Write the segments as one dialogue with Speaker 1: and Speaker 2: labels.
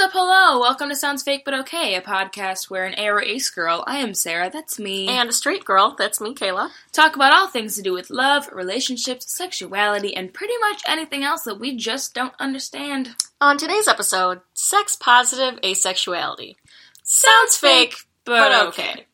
Speaker 1: up? Hello. Welcome to Sounds Fake But Okay, a podcast where an aro Ace girl, I am Sarah, that's me,
Speaker 2: And a straight girl, that's me, Kayla.
Speaker 1: talk about all things to do with love, relationships, sexuality, and pretty much anything else that we just don't understand.
Speaker 2: On today's episode, sex positive asexuality. Sounds fake,
Speaker 1: but okay.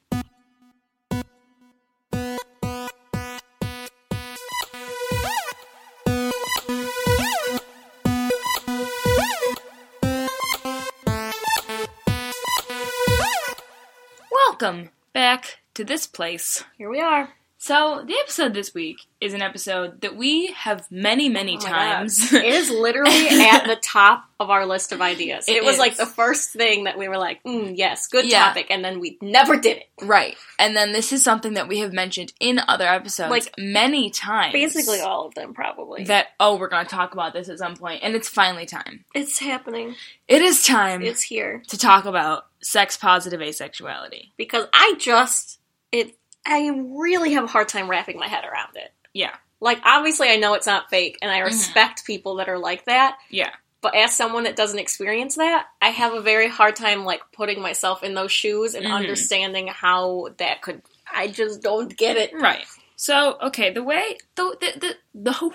Speaker 1: Welcome back to this place.
Speaker 2: Here we are.
Speaker 1: So, the episode this week is an episode that we have many, many
Speaker 2: Oh
Speaker 1: times.
Speaker 2: It is literally at the top of our list of ideas. It,
Speaker 1: It
Speaker 2: was
Speaker 1: is.
Speaker 2: like the first thing that we were like, mm, yes, good
Speaker 1: Yeah.
Speaker 2: topic, and then we never did it.
Speaker 1: right. And then this is something that we have mentioned in other episodes
Speaker 2: Like,
Speaker 1: many times.
Speaker 2: Basically all of them, probably.
Speaker 1: that oh we're going to talk about this at some point and it's finally time
Speaker 2: it's happening.
Speaker 1: it is time
Speaker 2: It's here.
Speaker 1: to talk about sex positive asexuality
Speaker 2: Because I just, it, I really have a hard time wrapping my head around it.
Speaker 1: yeah
Speaker 2: Like, obviously, I know it's not fake, and I respect people that are like that.
Speaker 1: yeah
Speaker 2: But as someone that doesn't experience that, I have a very hard time, like, putting myself in those shoes and
Speaker 1: Mhm.
Speaker 2: understanding how that could. I just don't get it.
Speaker 1: right so okay the way the the the, the who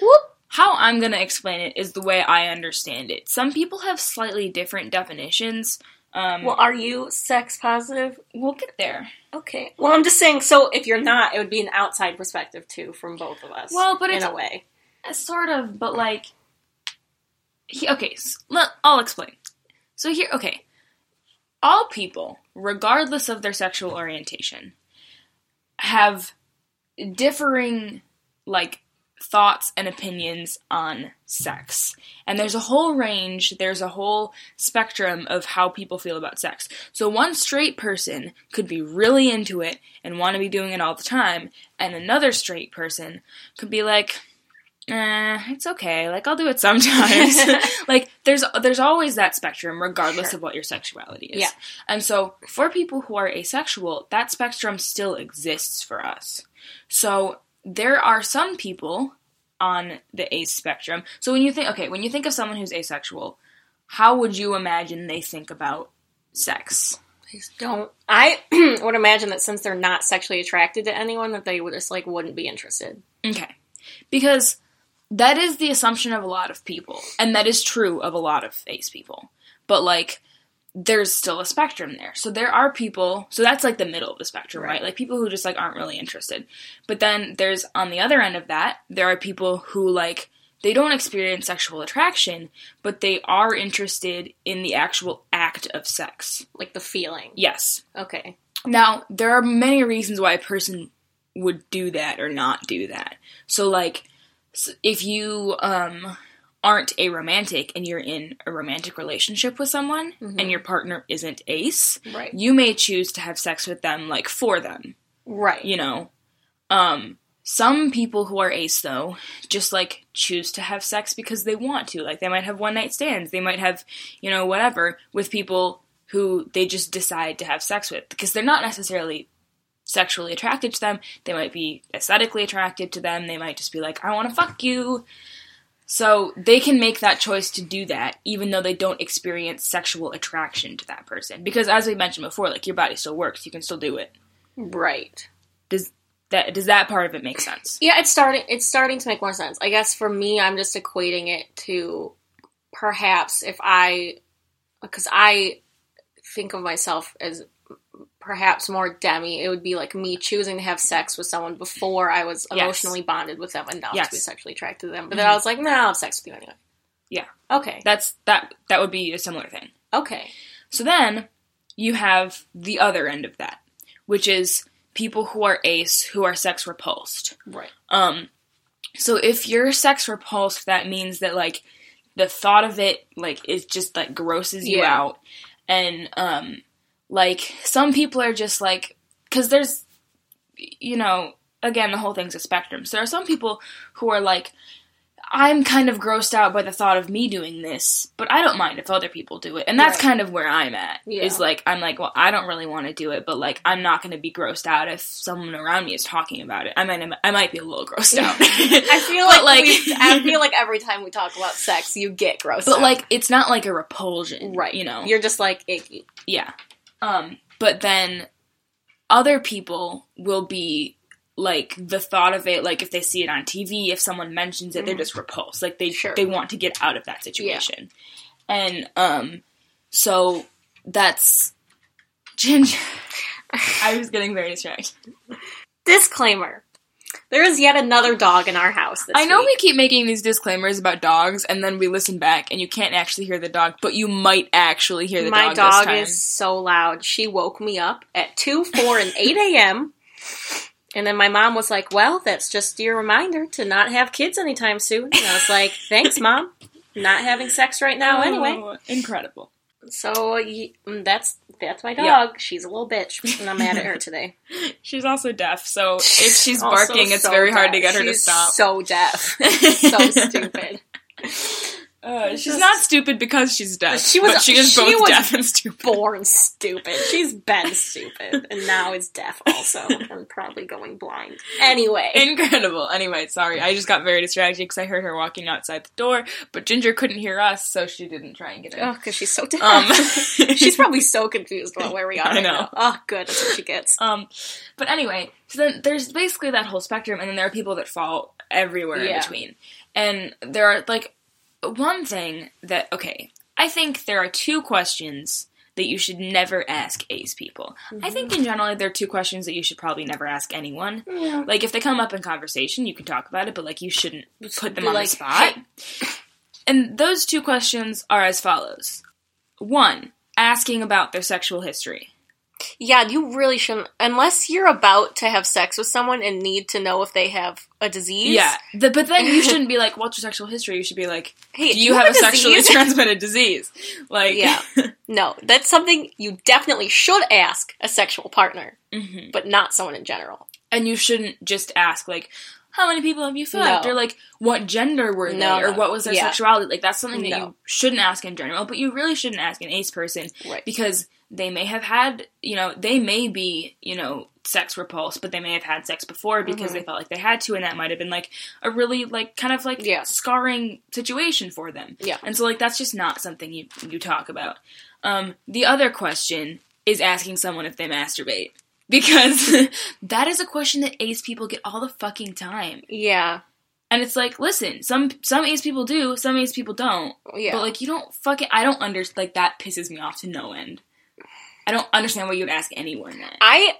Speaker 2: Whoop.
Speaker 1: how i'm going to explain it is the way i understand it some people have slightly different definitions um
Speaker 2: Well, are you sex positive?
Speaker 1: we'll get there
Speaker 2: Okay. Well, I'm just saying. So, if you're not, it would be an outside perspective too from both of us.
Speaker 1: Well, but
Speaker 2: in a way,
Speaker 1: sort of but like he, okay s- let, i'll explain so here okay all people regardless of their sexual orientation have differing like thoughts and opinions on sex. And there's a whole range there's a whole spectrum of how people feel about sex. So one straight person could be really into it and want to be doing it all the time and another straight person could be like eh, it's okay like i'll do it sometimes. Like there's there's always that spectrum regardless
Speaker 2: Sure.
Speaker 1: of what your sexuality is.
Speaker 2: Yeah.
Speaker 1: and so for people who are asexual that spectrum still exists for us. So there are some people on the ace spectrum so when you think okay when you think of someone who's asexual how would you imagine they think about sex
Speaker 2: please don't. I would imagine that since they're not sexually attracted to anyone, that they would just like wouldn't be interested.
Speaker 1: Okay. Because that is the assumption of a lot of people. And that is true of a lot of ace people. But like there's still a spectrum there. So there are people so that's like the middle of the spectrum, right?
Speaker 2: Right.
Speaker 1: Like people who just like aren't really interested. But then there's on the other end of that, there are people who like they don't experience sexual attraction, but they are interested in the actual act of sex.
Speaker 2: Like the feeling.
Speaker 1: Yes.
Speaker 2: Okay.
Speaker 1: Now, there are many reasons why a person would do that or not do that. So, like, if you um, aren't a romantic and you're in a romantic relationship with someone
Speaker 2: Mhm.
Speaker 1: and your partner isn't ace,
Speaker 2: Right.
Speaker 1: you may choose to have sex with them, like, for them,
Speaker 2: Right.
Speaker 1: you know? Um, some people who are ace, though, just like choose to have sex because they want to. Like, they might have one night stands, they might have, you know, whatever with people who they just decide to have sex with because they're not necessarily sexually attracted to them. They might be aesthetically attracted to them. They might just be like, I want to fuck you. So they can make that choice to do that even though they don't experience sexual attraction to that person. Because as we mentioned before, like your body still works, you can still do it.
Speaker 2: Right.
Speaker 1: Does that does that part of it make sense?
Speaker 2: Yeah, it's starting. It's starting to make more sense. I guess for me, I'm just equating it to perhaps if I, because I think of myself as perhaps more demi. It would be like me choosing to have sex with someone before I was
Speaker 1: Yes.
Speaker 2: emotionally bonded with them enough
Speaker 1: Yes.
Speaker 2: to be sexually attracted to them. But then I was like, no, I'll have sex with you anyway.
Speaker 1: Yeah.
Speaker 2: Okay.
Speaker 1: That's that that would be a similar thing.
Speaker 2: Okay.
Speaker 1: So then you have the other end of that, which is people who are ace who are sex repulsed.
Speaker 2: Right.
Speaker 1: Um, so if you're sex repulsed, that means that like the thought of it like it just like grosses you
Speaker 2: Yeah.
Speaker 1: out, and um, like some people are just like because there's you know again the whole thing's a spectrum. So there are some people who are like. I'm kind of grossed out by the thought of me doing this, but I don't mind if other people do it. And that's
Speaker 2: Right.
Speaker 1: kind of where I'm at.
Speaker 2: Yeah.
Speaker 1: Is like I'm like, well, I don't really want to do it, but like I'm not going to be grossed out if someone around me is talking about it. I might I might be a little grossed out.
Speaker 2: I feel like,
Speaker 1: like-
Speaker 2: we, I feel like every time we talk about sex, you get grossed
Speaker 1: but
Speaker 2: out.
Speaker 1: like it's not like a repulsion,
Speaker 2: right,
Speaker 1: You know,
Speaker 2: you're just like icky.
Speaker 1: Yeah. Um, but then other people will be like the thought of it, like if they see it on TV, if someone mentions it, they're
Speaker 2: Mhm.
Speaker 1: just repulsed. Like they
Speaker 2: Sure.
Speaker 1: they want to get out of that situation. And um so that's Ginger I was getting very distracted.
Speaker 2: Disclaimer: There is yet another dog in our house. This
Speaker 1: I know we keep making these disclaimers about dogs and then we listen back and you can't actually hear the dog, but you might actually hear the
Speaker 2: My
Speaker 1: dog,
Speaker 2: dog
Speaker 1: this time.
Speaker 2: is so loud. She woke me up at 2, 4, and 8 a.m. And then my mom was like, Well, that's just your reminder to not have kids anytime soon. And I was like, Thanks, mom. Not having sex right now anyway.
Speaker 1: Oh, incredible.
Speaker 2: So mm, that's that's my dog.
Speaker 1: Yeah.
Speaker 2: She's a little bitch, and I'm mad at her today.
Speaker 1: She's also deaf, so if she's
Speaker 2: Also
Speaker 1: barking, it's
Speaker 2: so
Speaker 1: very hard to get her to stop.
Speaker 2: So deaf, so stupid.
Speaker 1: Uh, she's
Speaker 2: Just-
Speaker 1: not stupid because she's deaf.
Speaker 2: She was-
Speaker 1: she is
Speaker 2: she
Speaker 1: both
Speaker 2: was
Speaker 1: deaf and stupid.
Speaker 2: Born stupid. She's been stupid, and now is deaf also, and probably going blind. Anyway,
Speaker 1: Incredible. Anyway, sorry, I just got very distracted because I heard her walking outside the door, but Ginger couldn't hear us, so she didn't try and get in.
Speaker 2: oh, because she's so deaf.
Speaker 1: Um,
Speaker 2: she's probably so confused about where we are.
Speaker 1: I
Speaker 2: right
Speaker 1: know.
Speaker 2: now. Oh, good. That's what she gets.
Speaker 1: Um, but anyway, so then there's basically that whole spectrum, and then there are people that fall everywhere in between. And there are like one thing that okay, I think there are two questions that you should never ask ace people. I think in mm-hmm. general there are two questions that you should probably never ask anyone.
Speaker 2: Yeah.
Speaker 1: Like if they come up in conversation, you can talk about it, but like you shouldn't put them
Speaker 2: Be
Speaker 1: on
Speaker 2: like,
Speaker 1: the spot. And those two questions are as follows. One, asking about their sexual history.
Speaker 2: Yeah, you really shouldn't, unless you're about to have sex with someone and need to know if they have a disease.
Speaker 1: Yeah, the, but then you shouldn't be like, "What's your sexual history?" You should be like,
Speaker 2: Hey,
Speaker 1: "Do you have a sexually transmitted disease?" Like,
Speaker 2: Yeah. No, that's something you definitely should ask a sexual partner,
Speaker 1: Mhm.
Speaker 2: but not someone in general.
Speaker 1: and you shouldn't just ask like, "How many people have you fucked?"
Speaker 2: No.
Speaker 1: or like, "What gender were they?"
Speaker 2: No,
Speaker 1: or "What was their
Speaker 2: yeah.
Speaker 1: sexuality?" Like that's something that
Speaker 2: No.
Speaker 1: you shouldn't ask in general, but you really shouldn't ask an ace person
Speaker 2: Right.
Speaker 1: because they may have had, you know, they may be, you know, sex repulsed, but they may have had sex before because
Speaker 2: Mhm.
Speaker 1: they felt like they had to, and that might have been like a really like kind of like
Speaker 2: Yeah.
Speaker 1: scarring situation for them.
Speaker 2: Yeah.
Speaker 1: And so like that's just not something you you talk about. Um, the other question is asking someone if they masturbate. Because that is a question that ace people get all the fucking time.
Speaker 2: Yeah.
Speaker 1: And it's like, listen, some some ace people do, some ace people don't.
Speaker 2: Yeah.
Speaker 1: But like you don't fucking I don't under like that pisses me off to no end. I don't understand why you'd ask anyone that.
Speaker 2: I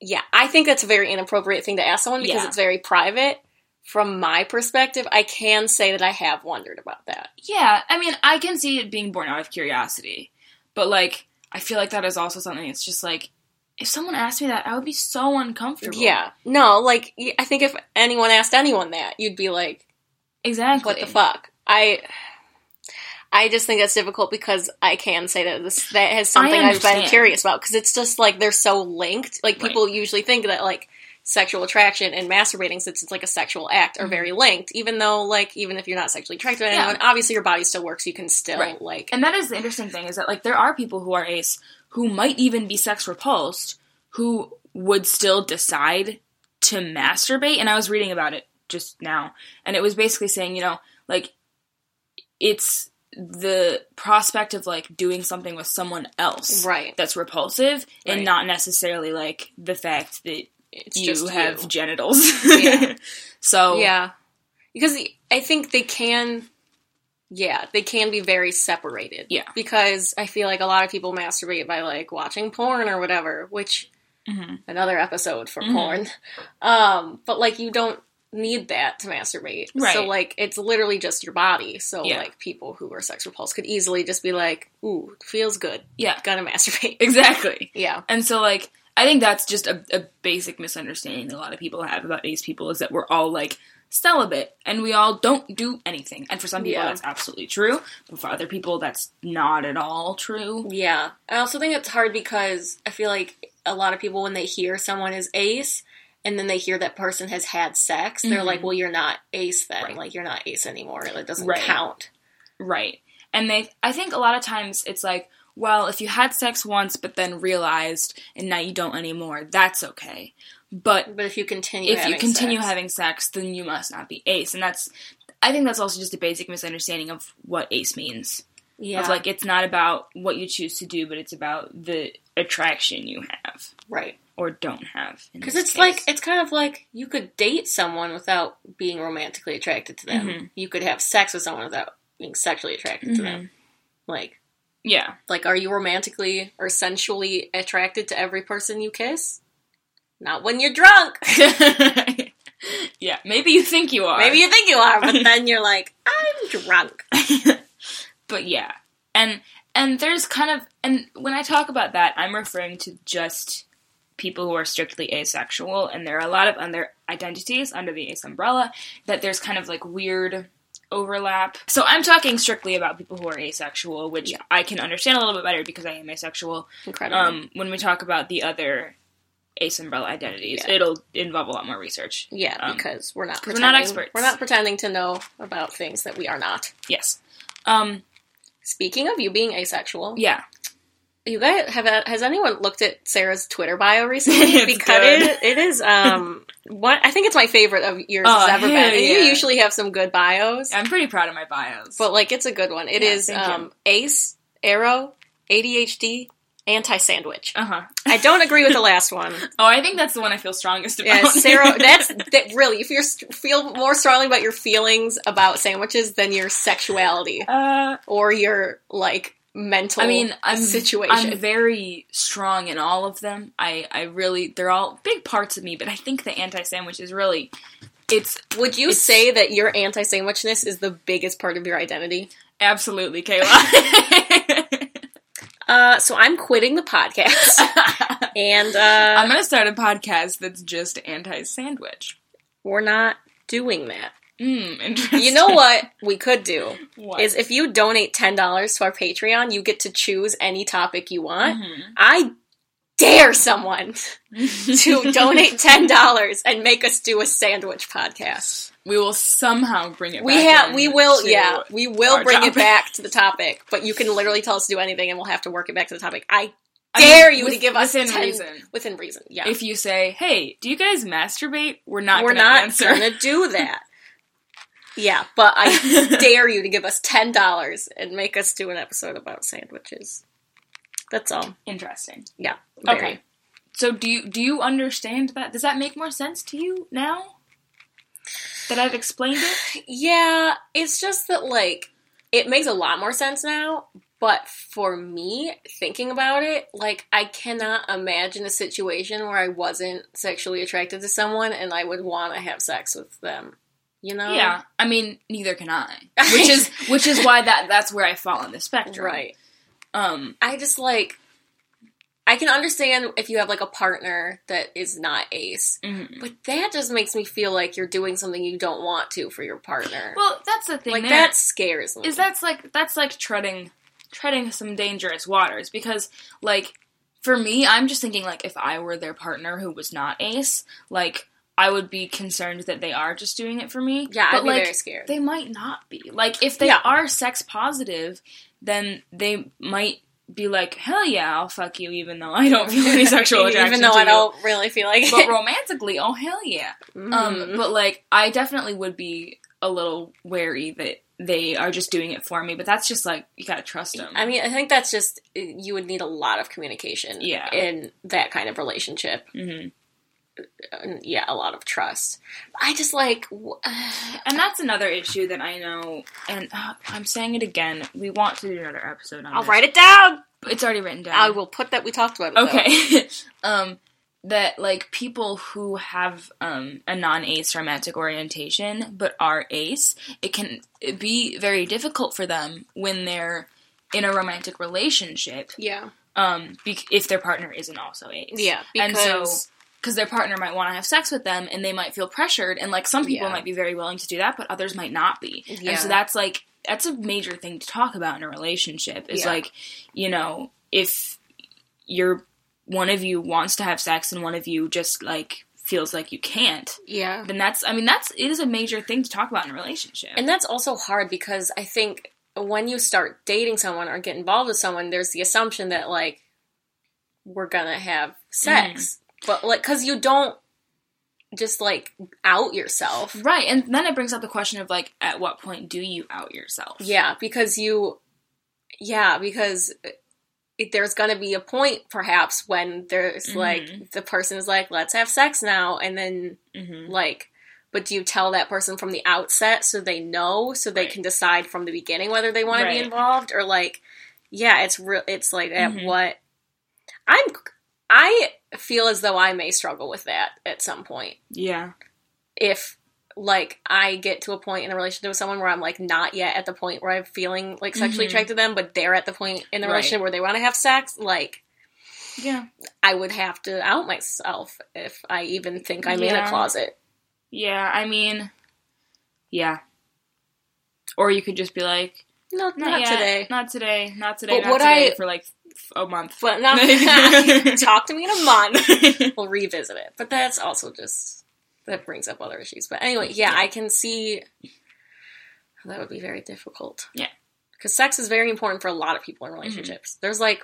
Speaker 2: yeah, I think that's a very inappropriate thing to ask someone because
Speaker 1: Yeah.
Speaker 2: it's very private. From my perspective, I can say that I have wondered about that.
Speaker 1: Yeah, I mean, I can see it being born out of curiosity, but like, I feel like that is also something. It's just like, if someone asked me that, I would be so uncomfortable.
Speaker 2: Yeah. No, like I think if anyone asked anyone that, you'd be like,
Speaker 1: exactly.
Speaker 2: "What the fuck?" I I just think that's difficult because I can say that this that has something I've been curious about because it's just like they're so linked. Like people usually think that like sexual attraction and masturbating since it's like a sexual act are
Speaker 1: Mhm.
Speaker 2: very linked even though like even if you're not sexually attracted to
Speaker 1: Yeah.
Speaker 2: anyone obviously your body still works you can still
Speaker 1: Right.
Speaker 2: like
Speaker 1: And that is the interesting thing is that like there are people who are ace who might even be sex repulsed who would still decide to masturbate. And I was reading about it just now, and it was basically saying, you know, like it's the prospect of like doing something with someone else
Speaker 2: right
Speaker 1: that's repulsive and not necessarily like the fact that
Speaker 2: it's
Speaker 1: you have
Speaker 2: you.
Speaker 1: genitals.
Speaker 2: Yeah.
Speaker 1: so
Speaker 2: yeah because I think they can yeah they can be very separated
Speaker 1: Yeah.
Speaker 2: because I feel like a lot of people masturbate by like watching porn or whatever which
Speaker 1: Mhm.
Speaker 2: another episode for
Speaker 1: Mhm.
Speaker 2: porn um but like you don't need that to masturbate so like it's literally just your body so
Speaker 1: Yeah.
Speaker 2: like people who are sex repulsed could easily just be like ooh feels good
Speaker 1: yeah,
Speaker 2: gotta masturbate
Speaker 1: exactly.
Speaker 2: yeah
Speaker 1: And so, like, I think that's just a, a basic misunderstanding that a lot of people have about ace people is that we're all like celibate and we all don't do anything. And for some people,
Speaker 2: Yeah.
Speaker 1: that's absolutely true, but for other people, that's not at all true.
Speaker 2: Yeah. I also think it's hard because I feel like a lot of people, when they hear someone is ace and then they hear that person has had sex, they're
Speaker 1: Mhm.
Speaker 2: like, "Well, you're not ace then.
Speaker 1: Right.
Speaker 2: Like you're not ace anymore. It doesn't
Speaker 1: Right.
Speaker 2: count."
Speaker 1: Right. And they I think a lot of times it's like, well, if you had sex once but then realized and now you don't anymore, that's okay. But
Speaker 2: But if you continue,
Speaker 1: if you continue
Speaker 2: sex-
Speaker 1: having sex, then you must not be ace. And that's I think that's also just a basic misunderstanding of what ace means.
Speaker 2: yeah,
Speaker 1: Of like it's not about what you choose to do, but it's about the attraction you have
Speaker 2: right.
Speaker 1: Or don't have.
Speaker 2: Because it's
Speaker 1: case.
Speaker 2: like it's kind of like you could date someone without being romantically attracted to them.
Speaker 1: Mhm.
Speaker 2: You could have sex with someone without being sexually attracted to
Speaker 1: Mhm.
Speaker 2: them. Like,
Speaker 1: Yeah.
Speaker 2: like, are you romantically or sensually attracted to every person you kiss? Not when you're drunk.
Speaker 1: yeah. Maybe you think you are.
Speaker 2: Maybe you think you are, but then you're like, I'm drunk.
Speaker 1: but yeah and and there's kind of and when i talk about that i'm referring to just people who are strictly asexual and there are a lot of other identities under the ace umbrella that there's kind of like weird overlap so i'm talking strictly about people who are asexual which
Speaker 2: Yeah.
Speaker 1: i can understand a little bit better because i am asexual
Speaker 2: Incredible.
Speaker 1: um, when we talk about the other ace umbrella identities
Speaker 2: Yeah.
Speaker 1: it'll involve a lot more research
Speaker 2: yeah,
Speaker 1: um,
Speaker 2: because we're not
Speaker 1: we're not experts.
Speaker 2: We're not pretending to know about things that we are not.
Speaker 1: yes um,
Speaker 2: Speaking of you being asexual,
Speaker 1: yeah
Speaker 2: You guys have has anyone looked at Sarah's Twitter bio recently? Because it, it is um what I think it's my favorite of yours
Speaker 1: Oh,
Speaker 2: has ever been. And you usually have some good bios,
Speaker 1: i'm pretty proud of my bios
Speaker 2: but like it's a good one. It
Speaker 1: Yeah,
Speaker 2: is um Ace, Aro, ADHD, anti sandwich.
Speaker 1: uh-huh
Speaker 2: I don't agree with the last one.
Speaker 1: Oh, I think that's the one I feel strongest about.
Speaker 2: Yeah, Sarah, that's that really. If you feel more strongly about your feelings about sandwiches than your sexuality
Speaker 1: uh,
Speaker 2: or your like mental
Speaker 1: I mean, I'm
Speaker 2: situation,
Speaker 1: I'm very strong in all of them. I I really they're all big parts of me, but I think the anti-sandwich is really it's
Speaker 2: Would you
Speaker 1: It's-
Speaker 2: say that your anti sandwichness is the biggest part of your identity?
Speaker 1: absolutely Kayla.
Speaker 2: Uh, so I'm quitting the podcast, and uh,
Speaker 1: I'm gonna start a podcast that's just anti-sandwich.
Speaker 2: we're not doing that.
Speaker 1: Mm, interesting.
Speaker 2: You know what we could do
Speaker 1: What?
Speaker 2: is if you donate ten dollars to our Patreon, you get to choose any topic you want.
Speaker 1: Mhm.
Speaker 2: I dare someone to donate ten dollars and make us do a sandwich podcast.
Speaker 1: we will somehow bring it.
Speaker 2: We
Speaker 1: back
Speaker 2: have, we will, yeah, we will bring it back to the topic. But you can literally tell us to do anything, and we'll have to work it back to the topic. I
Speaker 1: I mean,
Speaker 2: dare you
Speaker 1: with-
Speaker 2: to give us
Speaker 1: within
Speaker 2: 10
Speaker 1: reason.
Speaker 2: within reason. Yeah,
Speaker 1: If you say, "Hey, do you guys masturbate?" We're not.
Speaker 2: we're
Speaker 1: gonna
Speaker 2: not
Speaker 1: answer.
Speaker 2: gonna do that. Yeah, but I dare you to give us ten dollars and make us do an episode about sandwiches. That's all.
Speaker 1: Interesting.
Speaker 2: Yeah. very.
Speaker 1: Okay. So do you do you understand that? Does that make more sense to you now that I've explained it?
Speaker 2: Yeah, it's just that like it makes a lot more sense now. But for me, thinking about it, like I cannot imagine a situation where I wasn't sexually attracted to someone and I would want to have sex with them. You know?
Speaker 1: Yeah. I mean, neither can I. Which is which is why that that's where I fall on the spectrum.
Speaker 2: Right.
Speaker 1: Um.
Speaker 2: I just like I can understand if you have like a partner that is not ace,
Speaker 1: mhm.
Speaker 2: but that just makes me feel like you're doing something you don't want to for your partner.
Speaker 1: Well, that's the thing.
Speaker 2: like
Speaker 1: there,
Speaker 2: that scares me.
Speaker 1: is that's like that's like treading treading some dangerous waters because like for me i'm just thinking like if i were their partner who was not ace like i would be concerned that they are just doing it for me
Speaker 2: yeah,
Speaker 1: but
Speaker 2: I'd be
Speaker 1: like
Speaker 2: very scared.
Speaker 1: they might not be like if they
Speaker 2: Yeah.
Speaker 1: are sex positive then they might be like hell yeah i'll fuck you even though i don't feel any sexual attraction
Speaker 2: even though I
Speaker 1: you.
Speaker 2: don't really feel like it.
Speaker 1: but romantically oh hell yeah um
Speaker 2: Mhm.
Speaker 1: but like i definitely would be a little wary that they are just doing it for me but that's just like you gotta trust them
Speaker 2: I mean, I think that's just you would need a lot of communication
Speaker 1: Yeah.
Speaker 2: in that kind of relationship.
Speaker 1: hmm
Speaker 2: And, yeah, a lot of trust. I just like w-
Speaker 1: and that's another issue that i know and uh, i'm saying it again we want to do another episode on
Speaker 2: I'll
Speaker 1: this.
Speaker 2: write it down.
Speaker 1: it's already written down
Speaker 2: I will put that we talked about it.
Speaker 1: okay um that like people who have um a non-ace romantic orientation but are ace it can be very difficult for them when they're in a romantic relationship
Speaker 2: Yeah.
Speaker 1: um be- if their partner isn't also ace
Speaker 2: Yeah.
Speaker 1: And
Speaker 2: Because
Speaker 1: so- because their partner might want to have sex with them and they might feel pressured and like some people
Speaker 2: Yeah.
Speaker 1: might be very willing to do that but others might not be
Speaker 2: Yeah.
Speaker 1: and so that's like that's a major thing to talk about in a relationship is
Speaker 2: Yeah.
Speaker 1: like you know if you're one of you wants to have sex and one of you just like feels like you can't,
Speaker 2: Yeah.
Speaker 1: then that's I mean that's it is a major thing to talk about in a relationship.
Speaker 2: And that's also hard because I think when you start dating someone or get involved with someone, there's the assumption that like we're gonna have sex, mm-hmm. But like because you don't just like out yourself.
Speaker 1: right, and then it brings up the question of like at what point do you out yourself?
Speaker 2: Yeah, because you, yeah, because it, there's gonna be a point perhaps when there's
Speaker 1: Mhm.
Speaker 2: like the person is like, let's have sex now, and then
Speaker 1: hmm
Speaker 2: like. But do you tell that person from the outset so they know, so they
Speaker 1: Right.
Speaker 2: can decide from the beginning whether they want to be involved, or like, yeah, it's real. It's like at
Speaker 1: Mhm.
Speaker 2: what I'm. I feel as though I may struggle with that at some point
Speaker 1: Yeah,
Speaker 2: if like I get to a point in a relationship with someone where I'm like not yet at the point where I'm feeling like sexually
Speaker 1: Mhm.
Speaker 2: attracted to them, but they're at the point in the
Speaker 1: Right.
Speaker 2: relationship where they want to have sex, like
Speaker 1: yeah,
Speaker 2: I would have to out myself if I even think I'm in a closet.
Speaker 1: yeah. I mean, yeah. Or you could just be like,
Speaker 2: No,
Speaker 1: not,
Speaker 2: not,
Speaker 1: yet,
Speaker 2: today.
Speaker 1: not today, not today,
Speaker 2: But
Speaker 1: not
Speaker 2: would
Speaker 1: today
Speaker 2: I-
Speaker 1: for like a month.
Speaker 2: But not talk to me in a month. We'll revisit it. But that's also just that brings up other issues. But anyway, yeah,
Speaker 1: Yeah.
Speaker 2: I can see how that would be very difficult.
Speaker 1: Yeah.
Speaker 2: Because sex is very important for a lot of people in relationships. Mm-hmm. There's like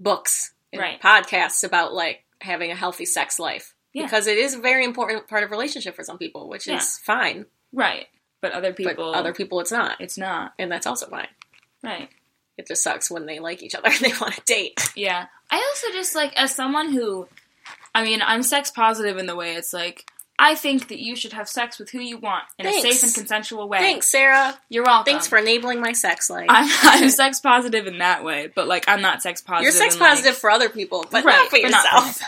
Speaker 2: books and
Speaker 1: Right.
Speaker 2: podcasts about like having a healthy sex life.
Speaker 1: Yeah.
Speaker 2: Because it is a very important part of relationship for some people, which
Speaker 1: Yeah.
Speaker 2: is fine.
Speaker 1: right, but other people,
Speaker 2: But other people it's not.
Speaker 1: it's not.
Speaker 2: And that's also fine.
Speaker 1: Right.
Speaker 2: It just sucks when they like each other and they want to date.
Speaker 1: Yeah. I also just like as someone who I mean, I'm sex positive in the way it's like I think that you should have sex with who you want in a safe and consensual way.
Speaker 2: Thanks, Sarah.
Speaker 1: You're welcome.
Speaker 2: Thanks for enabling my sex life.
Speaker 1: I'm, I'm sex positive in that way, but like I'm not sex positive.
Speaker 2: You're sex
Speaker 1: in, like-
Speaker 2: positive for other people, but
Speaker 1: Right,
Speaker 2: not for
Speaker 1: but not
Speaker 2: yourself.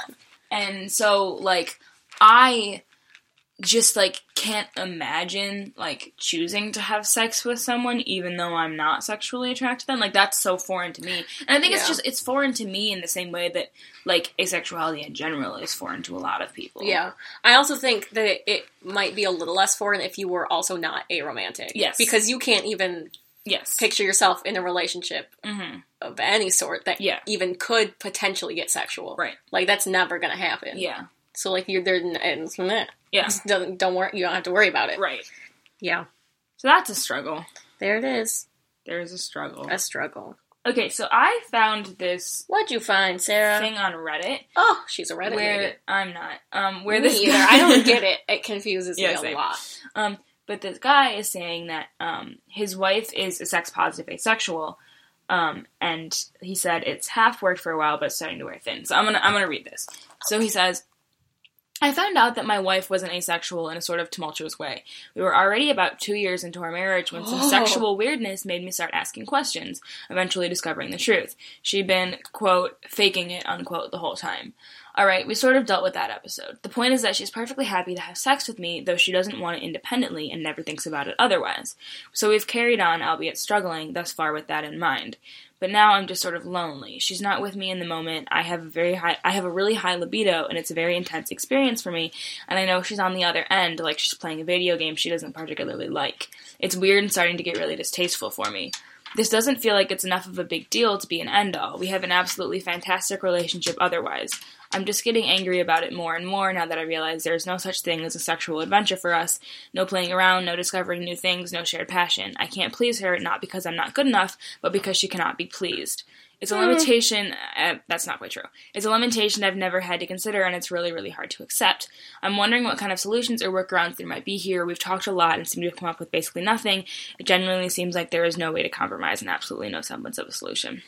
Speaker 1: And so like I just like can't imagine like choosing to have sex with someone even though I'm not sexually attracted to them. Like that's so foreign to me. And I think it's just it's foreign to me in the same way that like asexuality in general is foreign to a lot of people.
Speaker 2: Yeah, I also think that it, might be a little less foreign if you were also not aromantic.
Speaker 1: Yes.
Speaker 2: because you can't even
Speaker 1: Yes.
Speaker 2: picture yourself in a relationship
Speaker 1: hmm
Speaker 2: of any sort that
Speaker 1: Yeah.
Speaker 2: even could potentially get sexual.
Speaker 1: Right.
Speaker 2: Like that's never to happen.
Speaker 1: Yeah.
Speaker 2: So like you're there, and and
Speaker 1: Yeah.
Speaker 2: don't don't worry. You don't have to worry about it.
Speaker 1: Right.
Speaker 2: Yeah,
Speaker 1: So that's a struggle.
Speaker 2: there it is.
Speaker 1: There is a struggle.
Speaker 2: A struggle.
Speaker 1: Okay, so I found this
Speaker 2: What'd you find, Sarah?
Speaker 1: thing on Reddit
Speaker 2: Oh, she's a Reddit
Speaker 1: where
Speaker 2: lady.
Speaker 1: I'm not. Um, where
Speaker 2: Me
Speaker 1: this
Speaker 2: either. I don't get it. It confuses
Speaker 1: Yeah,
Speaker 2: me a
Speaker 1: same.
Speaker 2: lot.
Speaker 1: Um, but this guy is saying that um, his wife is a sex positive asexual, um, and he said it's half worked for a while, but it's starting to wear thin. So I'm gonna I'm gonna read this. So he says. I found out that my wife was an asexual in a sort of tumultuous way. We were already about two years into our marriage when some
Speaker 2: Oh.
Speaker 1: sexual weirdness made me start asking questions, eventually discovering the truth. She'd been, quote, faking it, unquote, the whole time. Alright, we sort of dealt with that episode. The point is that she's perfectly happy to have sex with me, though she doesn't want it independently and never thinks about it otherwise. So we've carried on, albeit struggling, thus far with that in mind. But now I'm just sort of lonely. She's not with me in the moment. I have a very high I have a really high libido and it's a very intense experience for me, and I know she's on the other end, like she's playing a video game she doesn't particularly like. It's weird and starting to get really distasteful for me. This doesn't feel like it's enough of a big deal to be an end all. We have an absolutely fantastic relationship otherwise. I'm just getting angry about it more and more now that I realize there's no such thing as a sexual adventure for us. No playing around, no discovering new things, no shared passion. I can't please her, not because I'm not good enough, but because she cannot be pleased. It's a limitation. Uh, that's not quite true. It's a limitation I've never had to consider, and it's really, really hard to accept. I'm wondering what kind of solutions or workarounds there might be here. We've talked a lot and seem to have come up with basically nothing. It genuinely seems like there is no way to compromise and absolutely no semblance of a solution.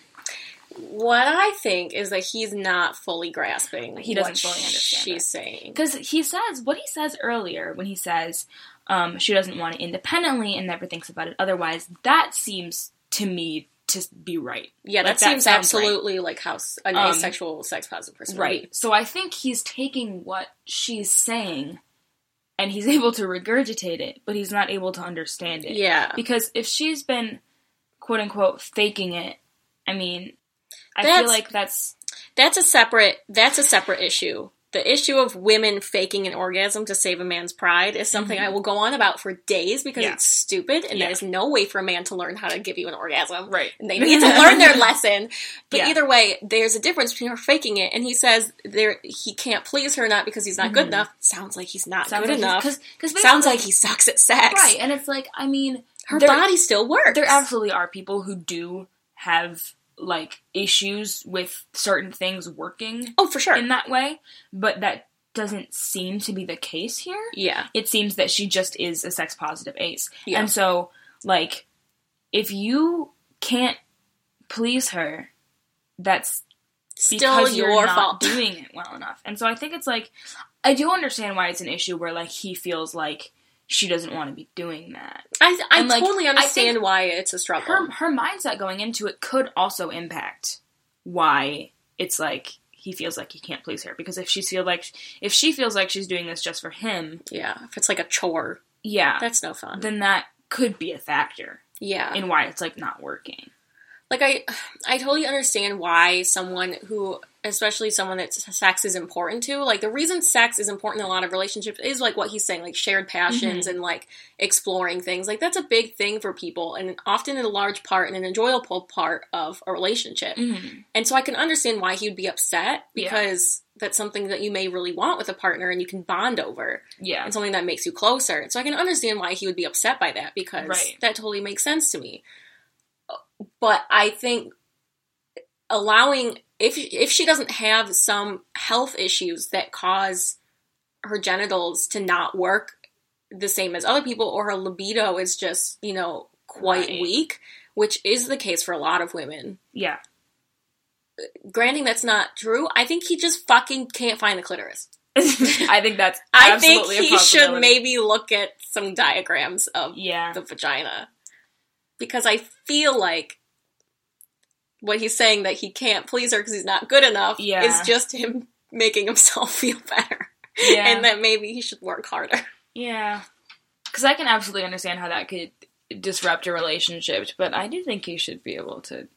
Speaker 2: What I think is that he's not fully grasping.
Speaker 1: He doesn't
Speaker 2: what
Speaker 1: fully understand
Speaker 2: She's
Speaker 1: it.
Speaker 2: saying.
Speaker 1: Because he says what he says earlier when he says um, she doesn't want it independently and never thinks about it otherwise. That seems to me to be right.
Speaker 2: Yeah,
Speaker 1: Like,
Speaker 2: that, seems
Speaker 1: sounds right.
Speaker 2: absolutely like how an
Speaker 1: Um,
Speaker 2: asexual sex positive person
Speaker 1: Right. So I think he's taking what she's saying and he's able to regurgitate it, but he's not able to understand it.
Speaker 2: Yeah.
Speaker 1: Because if she's been quote unquote faking it, I mean, I
Speaker 2: That's-
Speaker 1: feel like that's
Speaker 2: That's a separate that's a separate issue the issue of women faking an orgasm to save a man's pride is something
Speaker 1: Mhm.
Speaker 2: I will go on about for days because
Speaker 1: Yeah.
Speaker 2: it's stupid and
Speaker 1: Yeah.
Speaker 2: there's no way for a man to learn how to give you an orgasm.
Speaker 1: Right.
Speaker 2: And they need to learn their lesson. But
Speaker 1: Yeah.
Speaker 2: either way, there's a difference between her faking it and he says there he can't please her not because he's not good
Speaker 1: Mhm.
Speaker 2: enough. Sounds like he's not
Speaker 1: Sounds
Speaker 2: good
Speaker 1: like
Speaker 2: enough.
Speaker 1: Because because
Speaker 2: Sounds like he sucks at sex.
Speaker 1: right, and it's like I mean,
Speaker 2: Her
Speaker 1: there-
Speaker 2: body still works.
Speaker 1: there absolutely are people who do have like issues with certain things working
Speaker 2: Oh, for sure.
Speaker 1: in that way, but that doesn't seem to be the case here.
Speaker 2: yeah.
Speaker 1: It seems that she just is a sex positive ace.
Speaker 2: Yeah.
Speaker 1: And so, like, if you can't please her, that's
Speaker 2: Still
Speaker 1: because you're
Speaker 2: your
Speaker 1: not
Speaker 2: fault.
Speaker 1: doing it well enough. And so I think it's like I do understand why it's an issue where like he feels like she doesn't want to be doing that.
Speaker 2: I, I
Speaker 1: And, like,
Speaker 2: totally understand
Speaker 1: think
Speaker 2: why it's a struggle.
Speaker 1: Her her mindset going into it could also impact why it's like he feels like he can't please her because if she feel like if she feels like she's doing this just for him,
Speaker 2: yeah, if it's like a chore,
Speaker 1: yeah,
Speaker 2: that's no fun.
Speaker 1: then that could be a factor
Speaker 2: yeah.
Speaker 1: in why it's like not working.
Speaker 2: like I I totally understand why someone who especially someone that sex is important to like the reason sex is important in a lot of relationships is like what he's saying like shared passions and like exploring things like that's a big thing for people and often a large part and an enjoyable part of a relationship
Speaker 1: Mm-hmm.
Speaker 2: and so I can understand why he would be upset
Speaker 1: Yeah.
Speaker 2: because that's something that you may really want with a partner and you can bond over
Speaker 1: Yeah,
Speaker 2: and something that makes you closer. So I can understand why he would be upset by that because
Speaker 1: Right.
Speaker 2: that totally makes sense to me. But I think allowing if if she doesn't have some health issues that cause her genitals to not work the same as other people or her libido is just, you know, quite
Speaker 1: Right.
Speaker 2: weak, which is the case for a lot of women.
Speaker 1: yeah,
Speaker 2: Granting that's not true, I think he just fucking can't find the clitoris.
Speaker 1: I think that's
Speaker 2: I think he should maybe look at some diagrams of
Speaker 1: yeah,
Speaker 2: the vagina because I feel like what he's saying that he can't please her because he's not good enough
Speaker 1: Yeah.
Speaker 2: is just him making himself feel better
Speaker 1: yeah,
Speaker 2: and that maybe he should work harder.
Speaker 1: yeah. Because I can absolutely understand how that could disrupt a relationship, but I do think he should be able to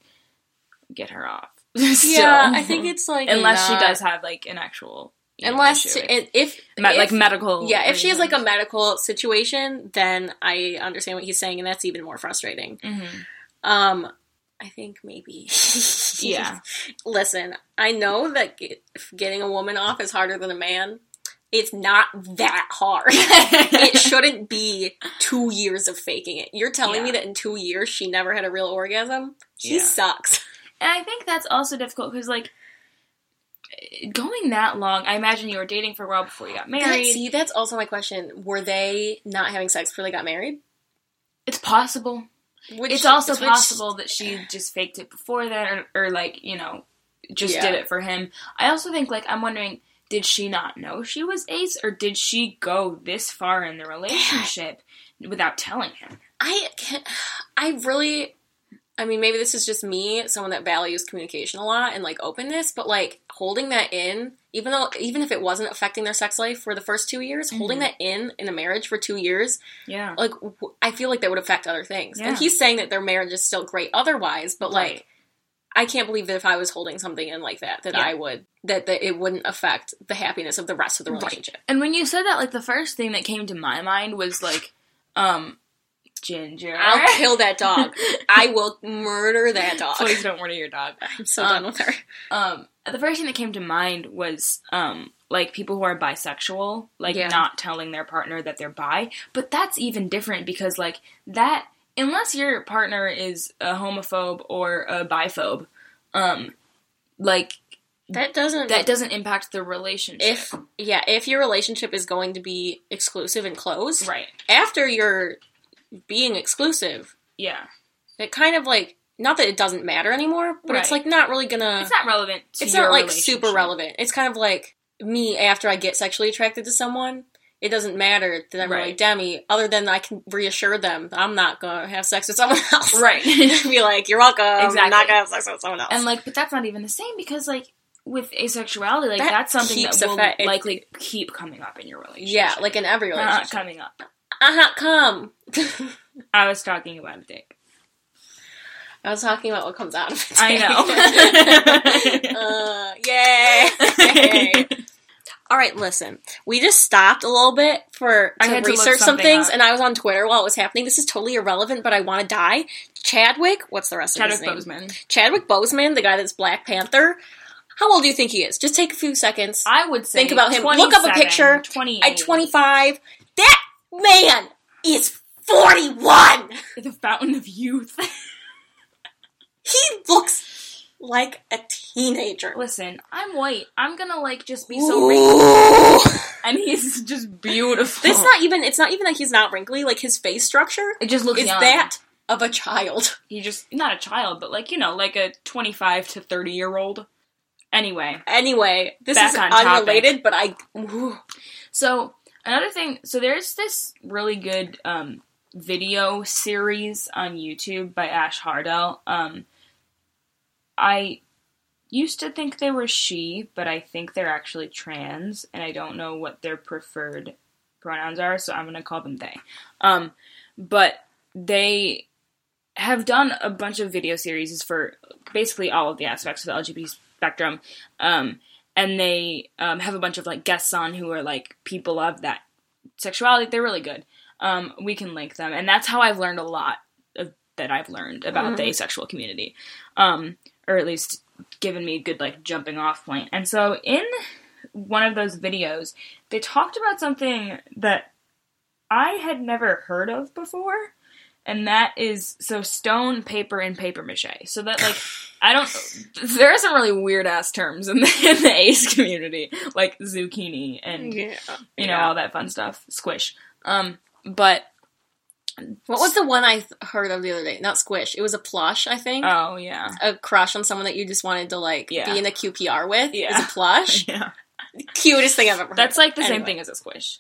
Speaker 1: get her off. Still.
Speaker 2: I think it's like
Speaker 1: unless she does have like an actual know,
Speaker 2: unless if, if
Speaker 1: Me- like medical
Speaker 2: yeah if she has like a medical situation then I understand what he's saying and that's even more frustrating.
Speaker 1: Mhm.
Speaker 2: Um, I think maybe.
Speaker 1: Yeah.
Speaker 2: Listen, I know that get, getting a woman off is harder than a man. It's not that hard. it shouldn't be two years of faking it. You're telling me that in two years she never had a real orgasm? She
Speaker 1: Yeah.
Speaker 2: sucks.
Speaker 1: And I think that's also difficult because, like, going that long, I imagine you were dating for a while before you got
Speaker 2: That-
Speaker 1: married.
Speaker 2: see, that's also my question. Were they not having sex before they got married?
Speaker 1: it's possible.
Speaker 2: Which,
Speaker 1: it's also
Speaker 2: which-
Speaker 1: possible that she just faked it before that, or, or like, you know, just
Speaker 2: Yeah.
Speaker 1: did it for him. I also think, like, I'm wondering, did she not know she was ace, or did she go this far in the relationship without telling him?
Speaker 2: I can't, I really, I mean, maybe this is just me, someone that values communication a lot and like openness, but like holding that in, even though, even if it wasn't affecting their sex life for the first two years, holding
Speaker 1: Mhm.
Speaker 2: that in in a marriage for two years,
Speaker 1: Yeah.
Speaker 2: like w- I feel like that would affect other things.
Speaker 1: Yeah.
Speaker 2: And he's saying that their marriage is still great otherwise, but like,
Speaker 1: Right.
Speaker 2: I can't believe that if I was holding something in like that, that
Speaker 1: Yeah.
Speaker 2: I would, that, that it wouldn't affect the happiness of the rest of the
Speaker 1: Right.
Speaker 2: relationship.
Speaker 1: And when you said that, like, the first thing that came to my mind was, like, um, Ginger.
Speaker 2: I'll kill that dog. I will murder that dog.
Speaker 1: Please don't murder your dog.
Speaker 2: I'm so
Speaker 1: Um,
Speaker 2: done with her.
Speaker 1: Um, the first thing that came to mind was um, like people who are bisexual, like
Speaker 2: Yeah.
Speaker 1: not telling their partner that they're bi. But that's even different because like that, unless your partner is a homophobe or a biphobe, um, like
Speaker 2: That doesn't
Speaker 1: that doesn't impact the relationship.
Speaker 2: if yeah if your relationship is going to be exclusive and closed
Speaker 1: right,
Speaker 2: after you're being exclusive
Speaker 1: yeah,
Speaker 2: it kind of like not that it doesn't matter anymore but it's like not really gonna
Speaker 1: it's not relevant. To
Speaker 2: it's not like super relevant it's kind of like me after i get sexually attracted to someone it doesn't matter that i'm really demi other than i can reassure them that i'm not gonna have sex with someone else
Speaker 1: Right.
Speaker 2: be like you're welcome i'm
Speaker 1: Exactly.
Speaker 2: not gonna have sex with someone else
Speaker 1: And like, but that's not even the same because like with asexuality, like
Speaker 2: That
Speaker 1: that's something that will
Speaker 2: it-
Speaker 1: likely keep coming up in your relationship.
Speaker 2: yeah like in every
Speaker 1: not
Speaker 2: relationship
Speaker 1: coming up.
Speaker 2: Uh-huh come
Speaker 1: I was talking about a dick.
Speaker 2: I was talking about what comes out of it.
Speaker 1: I know.
Speaker 2: uh, yay! All right, listen. We just stopped a little bit for
Speaker 1: I
Speaker 2: to
Speaker 1: had to
Speaker 2: research some things,
Speaker 1: up.
Speaker 2: and I was on Twitter while it was happening. This is totally irrelevant, but I want to die. Chadwick, what's the rest
Speaker 1: Chadwick
Speaker 2: of his name?
Speaker 1: Chadwick Boseman.
Speaker 2: Chadwick Boseman, the guy that's Black Panther. How old do you think he is? Just take a few seconds.
Speaker 1: I would say
Speaker 2: Think about him. Look up a picture
Speaker 1: 28.
Speaker 2: At 25, that man is 41.
Speaker 1: The fountain of youth.
Speaker 2: He looks like a teenager.
Speaker 1: Listen, I'm white. I'm gonna like just be so wrinkly, and he's just beautiful.
Speaker 2: It's not even it's not even that he's not wrinkly, like his face structure
Speaker 1: it just looks
Speaker 2: is
Speaker 1: young.
Speaker 2: that of a child.
Speaker 1: he just not a child, but like you know, like a 25 to 30 year old. Anyway,
Speaker 2: Anyway, this is
Speaker 1: on topic.
Speaker 2: unrelated, but I ooh.
Speaker 1: so another thing, so there's this really good um, video series on YouTube by Ash Hardell. Um, I used to think they were she, but I think they're actually trans, and I don't know what their preferred pronouns are, so I'm gonna call them they. Um, but they have done a bunch of video series for basically all of the aspects of the LGBT spectrum, um, and they um, have a bunch of like guests on who are like people of that sexuality. They're really good. Um, we can link them, and that's how I've learned a lot of, that I've learned about the
Speaker 2: Mhm.
Speaker 1: asexual community, um, or at least given me a good like jumping off point. And so in one of those videos, they talked about something that I had never heard of before. And that is so stone, paper, and paper mache. So that like I don't there are some really weird ass terms in the, in the ace community, like zucchini and
Speaker 2: yeah.
Speaker 1: you know all that fun stuff, squish. Um, but
Speaker 2: What was the one I th- heard of the other day? Not squish. It was a plush, I think.
Speaker 1: oh yeah,
Speaker 2: a crush on someone that you just wanted to like
Speaker 1: Yeah.
Speaker 2: be in a QPR with.
Speaker 1: Yeah.
Speaker 2: Is a plush.
Speaker 1: yeah,
Speaker 2: Cutest thing I've ever heard.
Speaker 1: that's like the same thing as a squish.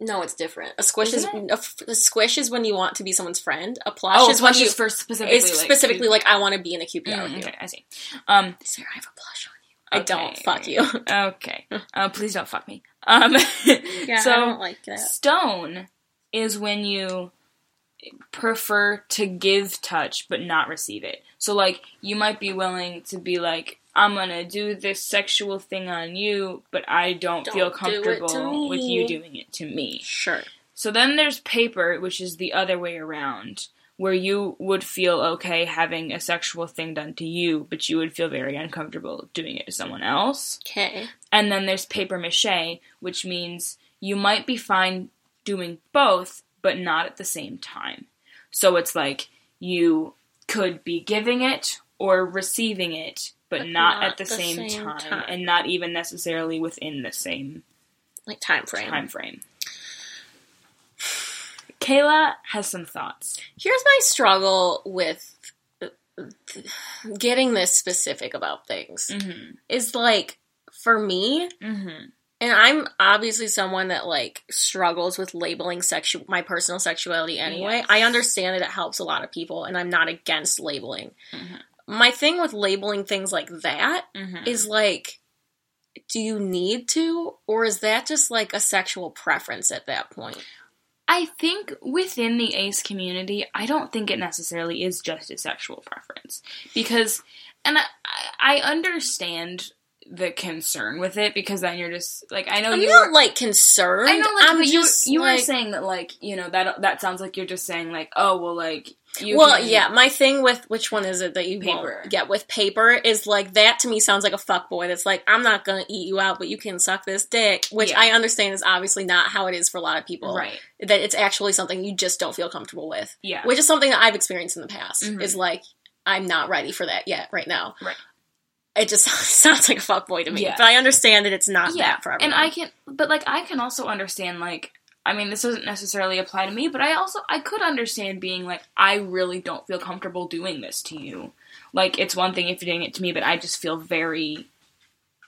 Speaker 2: No, it's different. A squish is a, f- a squish is when you want to be someone's friend. A plush
Speaker 1: Oh,
Speaker 2: is when you
Speaker 1: is for specifically
Speaker 2: it's
Speaker 1: like,
Speaker 2: specifically like I want to be in a QPR
Speaker 1: Mm,
Speaker 2: with you.
Speaker 1: okay, I see. Um,
Speaker 2: Sarah, I have a plush on you. I don't. Fuck you.
Speaker 1: okay. Uh, please don't fuck me. Um,
Speaker 2: Yeah,
Speaker 1: so
Speaker 2: I don't like that.
Speaker 1: stone is when you prefer to give touch but not receive it. So like you might be willing to be like I'm gonna do this sexual thing on you, but I don't,
Speaker 2: Don't
Speaker 1: feel
Speaker 2: do
Speaker 1: comfortable with you doing it to me.
Speaker 2: Sure.
Speaker 1: So then there's paper, which is the other way around, where you would feel okay having a sexual thing done to you, but you would feel very uncomfortable doing it to someone else.
Speaker 2: Okay.
Speaker 1: And then there's paper mache, which means you might be fine doing both, but not at the same time. So it's like you could be giving it or receiving it, but,
Speaker 2: But
Speaker 1: not,
Speaker 2: not
Speaker 1: at the,
Speaker 2: the
Speaker 1: same,
Speaker 2: same
Speaker 1: time,
Speaker 2: time.
Speaker 1: and not even necessarily within the same
Speaker 2: Like time frame.
Speaker 1: time frame. Kayla has some thoughts.
Speaker 2: Here's my struggle with getting this specific about things.
Speaker 1: Mm-hmm.
Speaker 2: Is like for me,
Speaker 1: Mm-hmm.
Speaker 2: and I'm obviously someone that like struggles with labeling sexual my personal sexuality anyway.
Speaker 1: Yes.
Speaker 2: I understand that it helps a lot of people and I'm not against labeling.
Speaker 1: Mhm.
Speaker 2: My thing with labeling things like that
Speaker 1: Mm-hmm.
Speaker 2: is like do you need to or is that just like a sexual preference at that point?
Speaker 1: I think within the ace community, I don't think it necessarily is just a sexual preference because, and I, I understand the concern with it because then you're just like I know
Speaker 2: I'm
Speaker 1: you
Speaker 2: not
Speaker 1: were.
Speaker 2: like concerned.
Speaker 1: I know, like,
Speaker 2: I'm
Speaker 1: you,
Speaker 2: just
Speaker 1: you were saying that, like, you know, that that sounds like you're just saying, like, oh, well, like.
Speaker 2: Well, yeah, my thing with which one is it that you
Speaker 1: Paper.
Speaker 2: won't get with paper is like that to me sounds like a fuck boy that's like I'm not gonna eat you out, but you can suck this dick, which
Speaker 1: Yeah.
Speaker 2: I understand is obviously not how it is for a lot of people.
Speaker 1: Right.
Speaker 2: That it's actually something you just don't feel comfortable with,
Speaker 1: Yeah.
Speaker 2: which is something that I've experienced in the past.
Speaker 1: Mhm.
Speaker 2: Is like I'm not ready for that yet, right now.
Speaker 1: Right.
Speaker 2: It just sounds like a fuck boy to me,
Speaker 1: Yeah.
Speaker 2: but I understand that it's not
Speaker 1: yeah.
Speaker 2: that for everyone.
Speaker 1: And I can, but like, I can also understand, like, I mean, this doesn't necessarily apply to me, but I also I could understand being like, I really don't feel comfortable doing this to you. Like, it's one thing if you're doing it to me, but I just feel very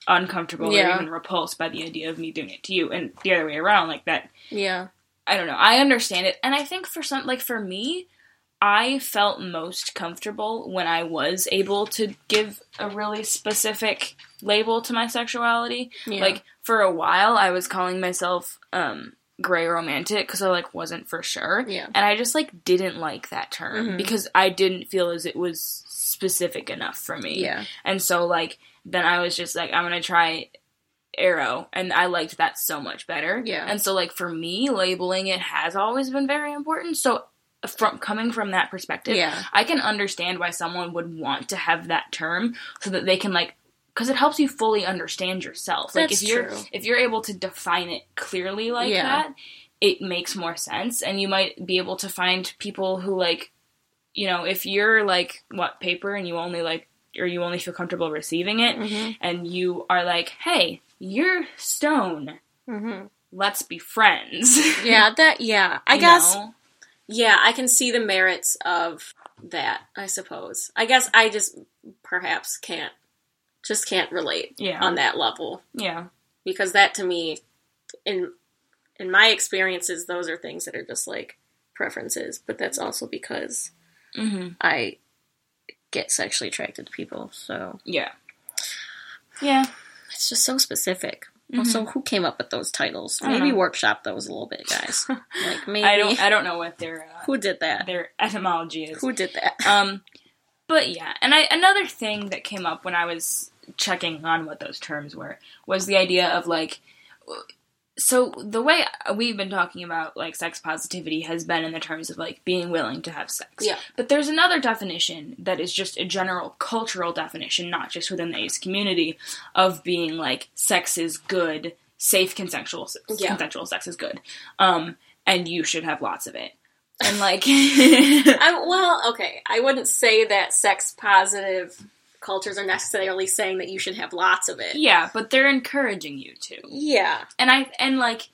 Speaker 1: uncomfortable
Speaker 2: Yeah.
Speaker 1: or even repulsed by the idea of me doing it to you, and the other way around, like that.
Speaker 2: yeah,
Speaker 1: I don't know. I understand it, and I think for some, like for me, I felt most comfortable when I was able to give a really specific label to my sexuality.
Speaker 2: yeah.
Speaker 1: Like for a while, I was calling myself um, gray romantic because I like wasn't for sure,
Speaker 2: yeah,
Speaker 1: and I just like didn't like that term
Speaker 2: Mhm.
Speaker 1: because I didn't feel as it was specific enough for me.
Speaker 2: yeah,
Speaker 1: And so like then I was just like I'm gonna try aro and I liked that so much better.
Speaker 2: Yeah.
Speaker 1: And so like for me, labeling it has always been very important. So from coming from that perspective,
Speaker 2: Yeah.
Speaker 1: I can understand why someone would want to have that term so that they can like because it helps you fully understand yourself. like
Speaker 2: That's
Speaker 1: if you're
Speaker 2: true.
Speaker 1: if you're able to define it clearly like
Speaker 2: Yeah.
Speaker 1: that, it makes more sense and you might be able to find people who like you know, if you're like what paper and you only like or you only feel comfortable receiving it
Speaker 2: Mhm.
Speaker 1: and you are like, "Hey, you're stone.
Speaker 2: hmm
Speaker 1: Let's be friends."
Speaker 2: Yeah, that. Yeah, I
Speaker 1: You
Speaker 2: guess.
Speaker 1: know?
Speaker 2: Yeah, I can see the merits of that. I suppose. I guess I just perhaps can't, just can't relate
Speaker 1: Yeah.
Speaker 2: on that level
Speaker 1: Yeah.
Speaker 2: because that to me, in in my experiences, those are things that are just like preferences. But that's also because
Speaker 1: Mhm.
Speaker 2: I get sexually attracted to people, so
Speaker 1: Yeah. Yeah.
Speaker 2: it's just so specific. Also, who came up with those titles?
Speaker 1: Mm-hmm.
Speaker 2: Maybe
Speaker 1: know.
Speaker 2: workshop those a little bit, guys. like maybe
Speaker 1: I don't I don't know what their uh,
Speaker 2: who did that?
Speaker 1: their etymology is.
Speaker 2: Who did that?
Speaker 1: Um, but yeah, and I another thing that came up when I was checking on what those terms were was the idea of like, so the way we've been talking about like sex positivity has been in the terms of like being willing to have sex.
Speaker 2: Yeah.
Speaker 1: But there's another definition that is just a general cultural definition, not just within the ace community, of being like sex is good, safe consensual
Speaker 2: Yeah.
Speaker 1: consensual sex is good, um, and you should have lots of it. And like,
Speaker 2: I, well, okay. I wouldn't say that sex positive cultures are necessarily saying that you should have lots of it.
Speaker 1: Yeah, but they're encouraging you to.
Speaker 2: Yeah.
Speaker 1: And I and like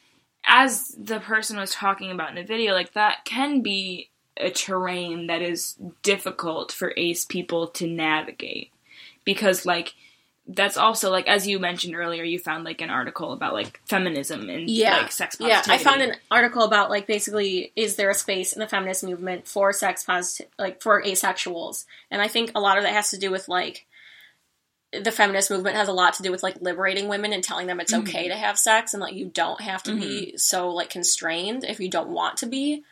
Speaker 1: as the person was talking about in the video, like that can be a terrain that is difficult for ace people to navigate. Because like that's also like as you mentioned earlier, you found like an article about like feminism and
Speaker 2: Yeah.
Speaker 1: like sex positivity. Yeah.
Speaker 2: I found an article about like basically is there a space in the feminist movement for sex positive like for asexuals. And I think a lot of that has to do with like the feminist movement has a lot to do with like liberating women and telling them it's
Speaker 1: Mhm.
Speaker 2: okay to have sex and like you don't have to be so like constrained if you don't want to be.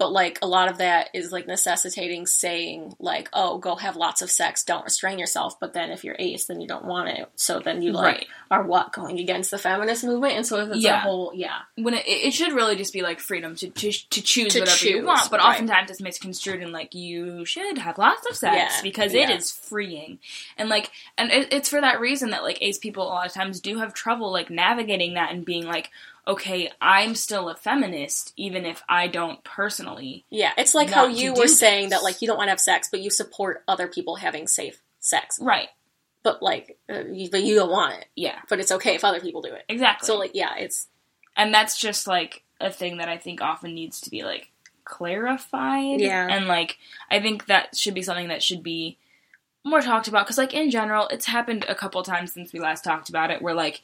Speaker 2: But like a lot of that is like necessitating saying like, oh, go have lots of sex, don't restrain yourself. But then if you're ace, then you don't want it. So then you like
Speaker 1: Right.
Speaker 2: are what going against the feminist movement, and so it's a whole yeah.
Speaker 1: when it, it should really just be like freedom to to, to choose
Speaker 2: To
Speaker 1: whatever you want, but
Speaker 2: right.
Speaker 1: oftentimes it's misconstrued in like you should have lots of sex
Speaker 2: Yeah,
Speaker 1: because it
Speaker 2: yeah.
Speaker 1: is freeing, and like and it, it's for that reason that like ace people a lot of times do have trouble like navigating that and being like, okay, I'm still a feminist even if I don't personally.
Speaker 2: Yeah, it's like how you were saying
Speaker 1: this.
Speaker 2: that like you don't want to have sex, but you support other people having safe sex.
Speaker 1: Right.
Speaker 2: But like, uh, you, but you don't want it.
Speaker 1: Yeah.
Speaker 2: But it's okay if other people do it.
Speaker 1: Exactly.
Speaker 2: So like, yeah, it's
Speaker 1: and that's just like a thing that I think often needs to be like clarified.
Speaker 2: Yeah.
Speaker 1: And like I think that should be something that should be more talked about because like in general it's happened a couple times since we last talked about it where like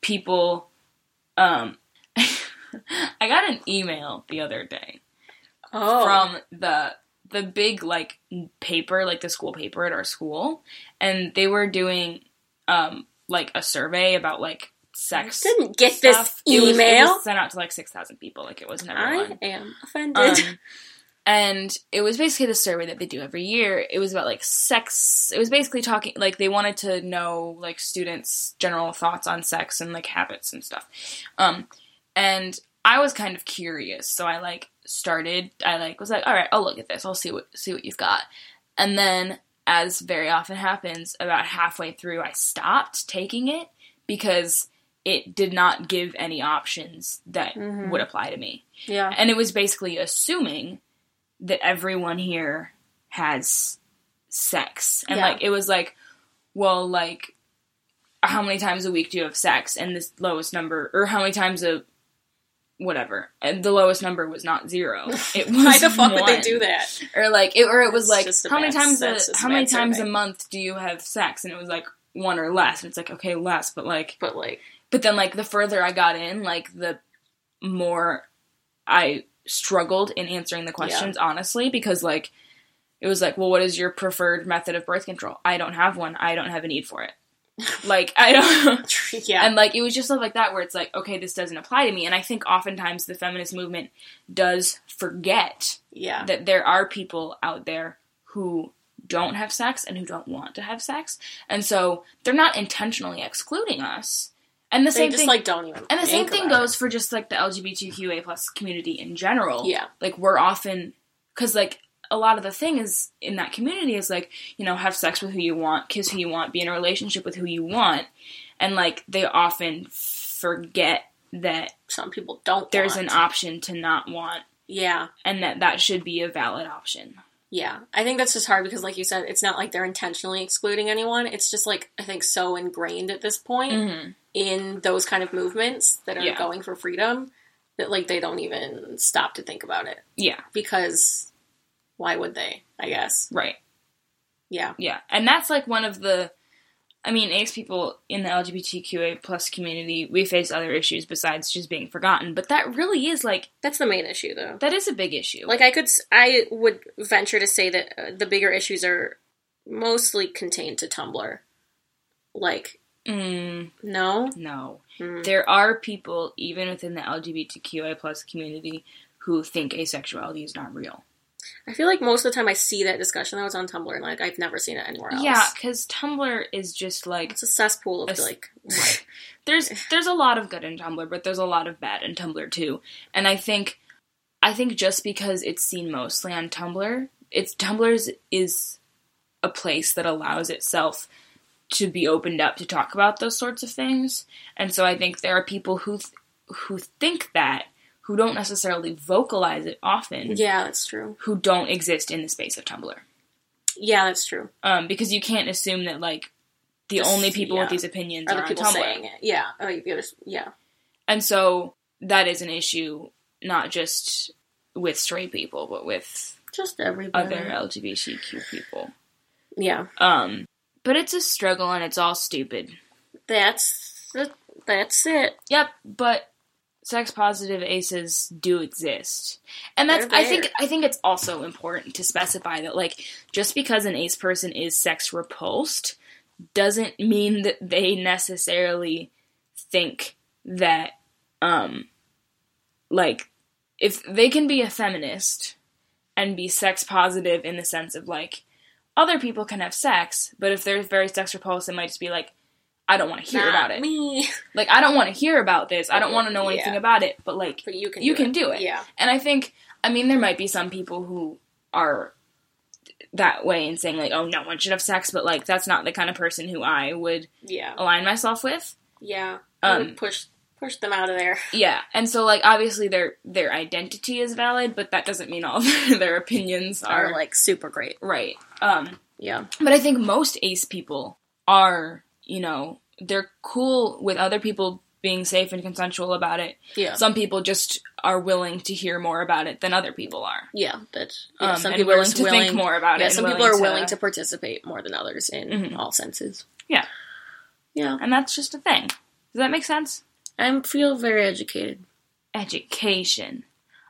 Speaker 1: people um I got an email the other day
Speaker 2: oh
Speaker 1: from the the big like paper like the school paper at our school and they were doing um like a survey about like sex I
Speaker 2: didn't get this
Speaker 1: stuff. It was- It
Speaker 2: email.
Speaker 1: was, sent out to like six thousand people. Like it was
Speaker 2: never.
Speaker 1: I
Speaker 2: am offended.
Speaker 1: Um, and it was basically the survey that they do every year. It was about like sex. It was basically talking like they wanted to know like students' general thoughts on sex and like habits and stuff. Um, and I was kind of curious, so I like started. I like was like, all right, I'll look at this. I'll see what see what you've got. And then, as very often happens, about halfway through, I stopped taking it because it did not give any options that
Speaker 2: Mhm.
Speaker 1: would apply to me.
Speaker 2: yeah,
Speaker 1: And it was basically assuming that everyone here has sex. And
Speaker 2: Yeah.
Speaker 1: like it was like, well, like how many times a week do you have sex? And this lowest number or how many times a whatever. And the lowest number was not zero. It was
Speaker 2: why the fuck would they do that?
Speaker 1: Or like it or it was
Speaker 2: That's
Speaker 1: like how many times a, how many times
Speaker 2: survey.
Speaker 1: a month do you have sex? And it was like one or less. And it's like, okay, less, but like
Speaker 2: But like,
Speaker 1: but then like the further I got in, like the more I struggled in answering the questions honestly because like it was like, well, what is your preferred method of birth control? I don't have one. I don't have a need for it. like I don't
Speaker 2: yeah,
Speaker 1: and like it was just stuff like that where it's like, okay, this doesn't apply to me. And I think oftentimes the feminist movement does forget
Speaker 2: yeah,
Speaker 1: that there are people out there who don't have sex and who don't want to have sex. And so they're not intentionally excluding us. And the
Speaker 2: They
Speaker 1: same
Speaker 2: just
Speaker 1: thing
Speaker 2: like don't even.
Speaker 1: And the same thing goes for just like the LGBTQA plus community in general.
Speaker 2: Yeah.
Speaker 1: Like we're often because like a lot of the thing is in that community is like you know have sex with who you want, kiss who you want, be in a relationship with who you want, and like they often forget that
Speaker 2: Some people don't.
Speaker 1: there's an option to not want,
Speaker 2: Yeah.
Speaker 1: and that that should be a valid option.
Speaker 2: Yeah, I think that's just hard because, like you said, it's not like they're intentionally excluding anyone. It's just like I think so ingrained at this point
Speaker 1: Mm-hmm.
Speaker 2: In those kind of movements that are
Speaker 1: Yeah.
Speaker 2: going for freedom that like they don't even stop to think about it
Speaker 1: Yeah.
Speaker 2: because why would they? I guess.
Speaker 1: Right.
Speaker 2: Yeah.
Speaker 1: Yeah, and that's like one of the. I mean, ace people in the LGBTQA plus community, we face other issues besides just being forgotten, but that really is like
Speaker 2: That's the main issue, though.
Speaker 1: that is a big issue.
Speaker 2: Like I could, I would venture to say that uh, the bigger issues are mostly contained to Tumblr. Like,
Speaker 1: mm,
Speaker 2: no,
Speaker 1: no,
Speaker 2: Mm.
Speaker 1: there are people even within the LGBTQI plus community who think asexuality is not real.
Speaker 2: I feel like most of the time I see that discussion that was on Tumblr, and like I've never seen it anywhere else.
Speaker 1: Yeah, because Tumblr is just like
Speaker 2: it's a cesspool of
Speaker 1: A
Speaker 2: like,
Speaker 1: Right. There's there's a lot of good in Tumblr, but there's a lot of bad in Tumblr too. And I think I think just because it's seen mostly on Tumblr, it's Tumblr's is a place that allows itself to be opened up to talk about those sorts of things. And so I think there are people who th- who think that who don't necessarily vocalize it often,
Speaker 2: yeah, that's true.
Speaker 1: who don't exist in the space of Tumblr.
Speaker 2: Yeah, that's true.
Speaker 1: Um, because you can't assume that like the
Speaker 2: Just-
Speaker 1: only people with these opinions
Speaker 2: Are
Speaker 1: are,
Speaker 2: the
Speaker 1: on
Speaker 2: people
Speaker 1: Tumblr.
Speaker 2: saying it? Yeah. Oh, you gotta, yeah.
Speaker 1: And so that is an issue not just with straight people, but with
Speaker 2: Just everybody.
Speaker 1: other LGBTQ people.
Speaker 2: Yeah,
Speaker 1: Um, but it's a struggle and it's all stupid.
Speaker 2: that's the, that's it.
Speaker 1: Yep, but sex positive aces do exist. And that's I think. I think it's also important to specify that like just because an ace person is sex repulsed doesn't mean that they necessarily think that um like if they can be a feminist and be sex positive in the sense of like other people can have sex, but if they're very sex repulsed, it might just be like, I don't want to hear
Speaker 2: Not
Speaker 1: about it.
Speaker 2: Me,
Speaker 1: Like I don't want to hear about this. I don't want to know anything
Speaker 2: Yeah.
Speaker 1: about it. But like,
Speaker 2: but you can.
Speaker 1: You
Speaker 2: do
Speaker 1: can do it.
Speaker 2: Yeah.
Speaker 1: and I think, I mean, there might be some people who are that way and saying like, oh, no one should have sex, but like that's not the kind of person who I would
Speaker 2: Yeah.
Speaker 1: align myself with.
Speaker 2: Yeah. I
Speaker 1: Um,
Speaker 2: would push push them out of there.
Speaker 1: Yeah, and so like obviously their their identity is valid, but that doesn't mean all their opinions
Speaker 2: Are
Speaker 1: are
Speaker 2: like super great.
Speaker 1: right. Um,
Speaker 2: Yeah.
Speaker 1: But I think most ace people are, you know, they're cool with other people being safe and consensual about it.
Speaker 2: Yeah.
Speaker 1: Some people just are willing to hear more about it than other people are.
Speaker 2: yeah. That's yeah,
Speaker 1: Um,
Speaker 2: some people are
Speaker 1: willing
Speaker 2: just
Speaker 1: to
Speaker 2: willing
Speaker 1: think more about
Speaker 2: Yeah.
Speaker 1: it.
Speaker 2: Some people are willing to participate more than others in
Speaker 1: Mhm.
Speaker 2: all senses.
Speaker 1: Yeah.
Speaker 2: Yeah.
Speaker 1: and that's just a thing. Does that make sense?
Speaker 2: I feel very educated.
Speaker 1: Education.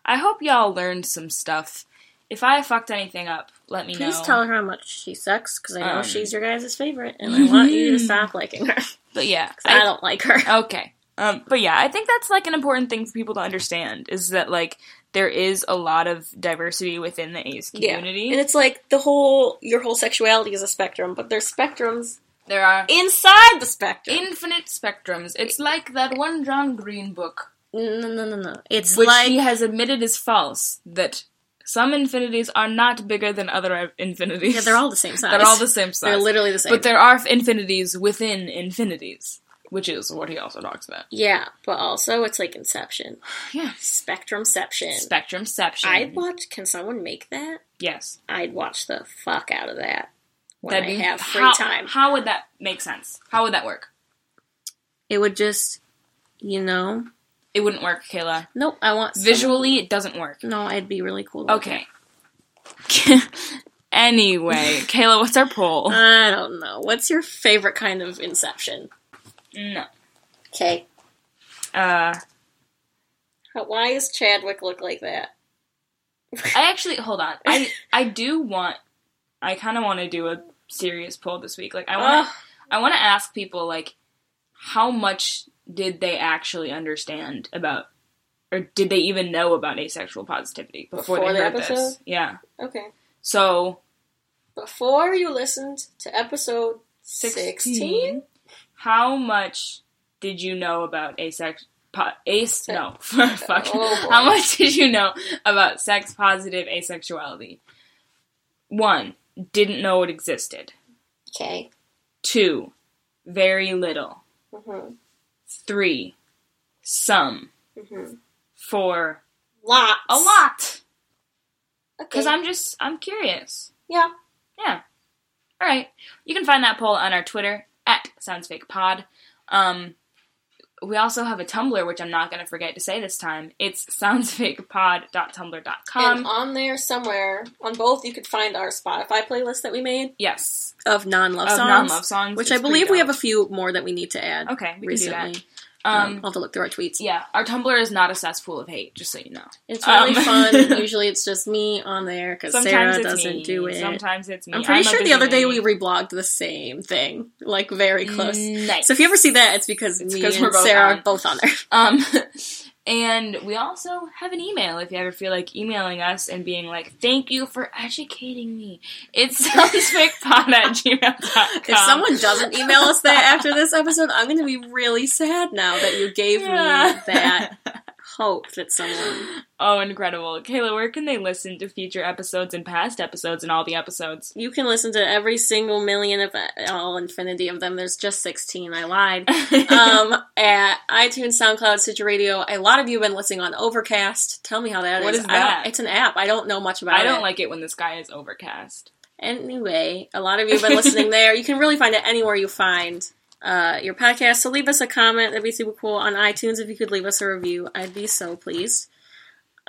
Speaker 1: I hope y'all learned some stuff. If I fucked anything up, let me
Speaker 2: Please
Speaker 1: know.
Speaker 2: Please tell her how much she sucks because I know
Speaker 1: Um,
Speaker 2: she's your guys' favorite, and I want you to stop liking her.
Speaker 1: But yeah,
Speaker 2: I don't like her.
Speaker 1: Okay. Um, but yeah, I think that's like an important thing for people to understand is that like there is a lot of diversity within the ace community.
Speaker 2: And it's like the whole your whole sexuality is a spectrum, but there's spectrums
Speaker 1: There are
Speaker 2: inside the spectrum.
Speaker 1: infinite spectrums. It's like that one John Green book,
Speaker 2: no, no, no, no. It's
Speaker 1: which
Speaker 2: like
Speaker 1: he has admitted is false. That some infinities are not bigger than other infinities.
Speaker 2: yeah, they're all the same size.
Speaker 1: they're all the same size.
Speaker 2: They're literally the same.
Speaker 1: but there are infinities within infinities, which is what he also talks about.
Speaker 2: yeah, but also it's like Inception,
Speaker 1: Yeah,
Speaker 2: Spectrumception.
Speaker 1: spectrumception.
Speaker 2: I'd watch. Can someone make that?
Speaker 1: yes.
Speaker 2: I'd watch the fuck out of that when
Speaker 1: That'd
Speaker 2: I
Speaker 1: be-
Speaker 2: have free
Speaker 1: how,
Speaker 2: time.
Speaker 1: How would that make sense? How would that work?
Speaker 2: It would just, you know.
Speaker 1: It wouldn't work, Kayla.
Speaker 2: Nope. I want some-
Speaker 1: Visually, it doesn't work.
Speaker 2: No, I'd be really cool.
Speaker 1: Okay. anyway, Kayla, what's our poll?
Speaker 2: I don't know. What's your favorite kind of Inception?
Speaker 1: No.
Speaker 2: Okay.
Speaker 1: Uh,
Speaker 2: Why does Chadwick look like that?
Speaker 1: I actually hold on. I I do want. I kind of want to do a serious poll this week. Like I want. I want to ask people like, how much did they actually understand about, or did they even know about asexual positivity before,
Speaker 2: Before
Speaker 1: they
Speaker 2: the
Speaker 1: heard this?
Speaker 2: episode?
Speaker 1: Yeah.
Speaker 2: okay.
Speaker 1: So
Speaker 2: Before you listened to episode 16,
Speaker 1: 16. How much did you know about asex po- ace no fuck
Speaker 2: Oh,
Speaker 1: how much did you know about sex positive asexuality? One, didn't know it existed.
Speaker 2: Okay.
Speaker 1: Two, very little.
Speaker 2: Mm-hmm.
Speaker 1: Three, some.
Speaker 2: Mm-hmm.
Speaker 1: Four,
Speaker 2: Lots.
Speaker 1: a lot.
Speaker 2: Okay.
Speaker 1: Because I'm just I'm curious.
Speaker 2: yeah.
Speaker 1: Yeah. All right. You can find that poll on our Twitter at SoundsFakePod. Um, we also have a Tumblr, which I'm not going to forget to say this time. It's soundsfakepod.tumblr.com.
Speaker 2: and on there somewhere, on both, you could find our Spotify playlist that we made
Speaker 1: yes,
Speaker 2: of non-love
Speaker 1: of
Speaker 2: songs.
Speaker 1: non-love songs,
Speaker 2: Which I believe we have a few more that we need to add
Speaker 1: Okay, we
Speaker 2: recently.
Speaker 1: can do that.
Speaker 2: Um, I'll have to look through our tweets.
Speaker 1: yeah, our Tumblr is not a cesspool of hate, just so you know.
Speaker 2: It's really
Speaker 1: Um,
Speaker 2: fun. Usually it's just me on there because Sarah doesn't
Speaker 1: me.
Speaker 2: do it.
Speaker 1: Sometimes it's me.
Speaker 2: I'm pretty
Speaker 1: I'm
Speaker 2: sure the other day we reblogged the same thing, like very close.
Speaker 1: Nice.
Speaker 2: So if you ever see that, it's because
Speaker 1: It's
Speaker 2: me and Sarah
Speaker 1: on.
Speaker 2: are both on there.
Speaker 1: Um, and we also have an email if you ever feel like emailing us and being like, thank you for educating me. It's soundsfakepod at gmail.com.
Speaker 2: If someone doesn't email us that after this episode, I'm going to be really sad now that you gave
Speaker 1: Yeah.
Speaker 2: me that hope that someone.
Speaker 1: Oh, incredible. Kayla, where can they listen to future episodes and past episodes and all the episodes?
Speaker 2: You can listen to every single million of all infinity of them. There's just 16. I lied. um, at iTunes, SoundCloud, Stitcher Radio. A lot of you have been listening on Overcast. Tell me how that is.
Speaker 1: What is
Speaker 2: I don't-
Speaker 1: that?
Speaker 2: it's an app. I don't know much about it.
Speaker 1: I don't
Speaker 2: it.
Speaker 1: like it when the sky is overcast.
Speaker 2: Anyway, a lot of you have been listening there. You can really find it anywhere you find uh, your podcast. So leave us a comment. That'd be super cool on iTunes. If you could leave us a review, I'd be so pleased.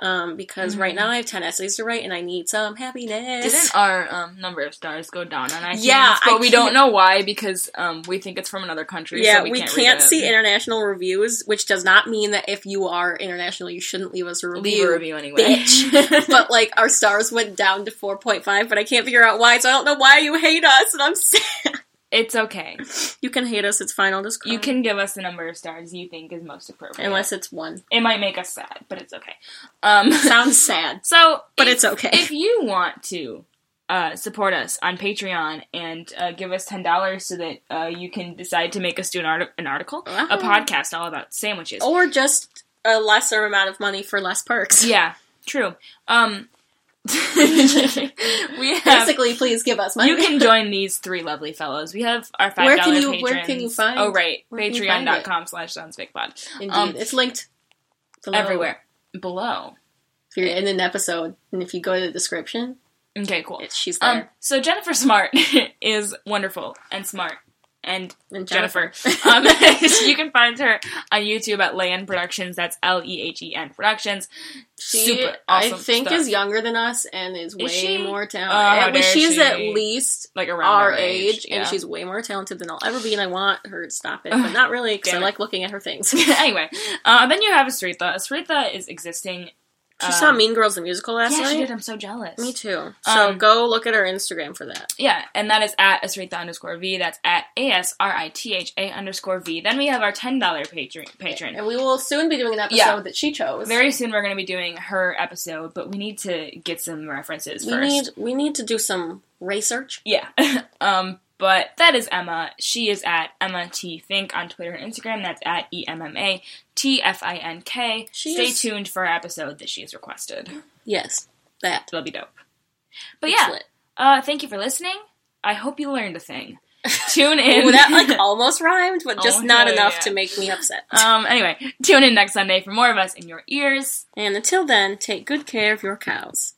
Speaker 2: Um, because right
Speaker 1: Mhm.
Speaker 2: now I have 10 essays to write and I need some happiness.
Speaker 1: Didn't our um, number of stars go down on iTunes?
Speaker 2: Yeah,
Speaker 1: but
Speaker 2: I
Speaker 1: we don't
Speaker 2: can't-
Speaker 1: know why because um, we think it's from another country.
Speaker 2: yeah,
Speaker 1: so we,
Speaker 2: we,
Speaker 1: can't,
Speaker 2: can't, see international reviews, which does not mean that if you are international, you shouldn't leave us a review.
Speaker 1: Leave a review anyway.
Speaker 2: bitch. but like our stars went down to 4.5, but I can't figure out why, so I don't know why you hate us, and I'm sad.
Speaker 1: It's okay.
Speaker 2: You can hate us, it's fine, I'll just cry.
Speaker 1: You can give us the number of stars you think is most appropriate.
Speaker 2: Unless it's one.
Speaker 1: it might make us sad, but it's okay. Um,
Speaker 2: Sounds sad,
Speaker 1: so,
Speaker 2: but
Speaker 1: if,
Speaker 2: it's okay.
Speaker 1: if you want to uh, support us on Patreon and uh, give us ten dollars so that uh, you can decide to make us do an, art- an article, a podcast all about sandwiches.
Speaker 2: or just a lesser amount of money for less perks.
Speaker 1: Yeah, true. Um, we have.
Speaker 2: Basically, please give us money.
Speaker 1: You can join these three lovely fellows. We have our five dollar patrons.
Speaker 2: where can you find-
Speaker 1: Oh right,
Speaker 2: where can you find it?
Speaker 1: Patreon.com slash soundsfakepod.
Speaker 2: Indeed,
Speaker 1: um,
Speaker 2: it's linked below.
Speaker 1: Everywhere below.
Speaker 2: If you're in an episode, and if you go to the description,
Speaker 1: Okay, cool.
Speaker 2: she's there.
Speaker 1: Um, so Jennifer Smart is wonderful and smart. And
Speaker 2: and
Speaker 1: Jennifer, um, you can find her on YouTube at Lehen Productions. That's L E H E N Productions.
Speaker 2: She,
Speaker 1: Super awesome
Speaker 2: I think,
Speaker 1: stuff.
Speaker 2: is younger than us and is way
Speaker 1: she?
Speaker 2: more
Speaker 1: Oh,
Speaker 2: talented.
Speaker 1: how
Speaker 2: I she's
Speaker 1: she.
Speaker 2: at least
Speaker 1: Like around
Speaker 2: our
Speaker 1: our
Speaker 2: age,
Speaker 1: yeah.
Speaker 2: and she's way more talented than I'll ever be, and I want her to stop it, but not really because I like looking at her things.
Speaker 1: anyway, uh, then you have Asritha. Asritha is existing.
Speaker 2: She
Speaker 1: um,
Speaker 2: saw Mean Girls the musical last
Speaker 1: yeah,
Speaker 2: night.
Speaker 1: she did. I'm so jealous.
Speaker 2: Me too. So
Speaker 1: Um,
Speaker 2: go look at her Instagram for that.
Speaker 1: Yeah, and that is at Asritha underscore V. That's at A S R I T H A underscore V. Then we have our $10 patron. patron.
Speaker 2: And we will soon be doing an episode
Speaker 1: Yeah.
Speaker 2: that she chose.
Speaker 1: Very soon we're going to be doing her episode, but we need to get some references
Speaker 2: we
Speaker 1: first.
Speaker 2: need we need to do some research.
Speaker 1: Yeah. um, but that is Emma. She is at Emma T Fink on Twitter and Instagram. That's at E M M A T F I N K. Stay
Speaker 2: is-
Speaker 1: tuned for our episode that she has requested.
Speaker 2: Yes, that.
Speaker 1: It'll be dope. But
Speaker 2: It's
Speaker 1: yeah, uh, thank you for listening. I hope you learned a thing. Tune in.
Speaker 2: Ooh, that like almost rhymed, but just
Speaker 1: Oh,
Speaker 2: not
Speaker 1: hell
Speaker 2: enough
Speaker 1: yeah.
Speaker 2: to make me upset.
Speaker 1: um, anyway, tune in next Sunday for more of us in your ears.
Speaker 2: and until then, take good care of your cows.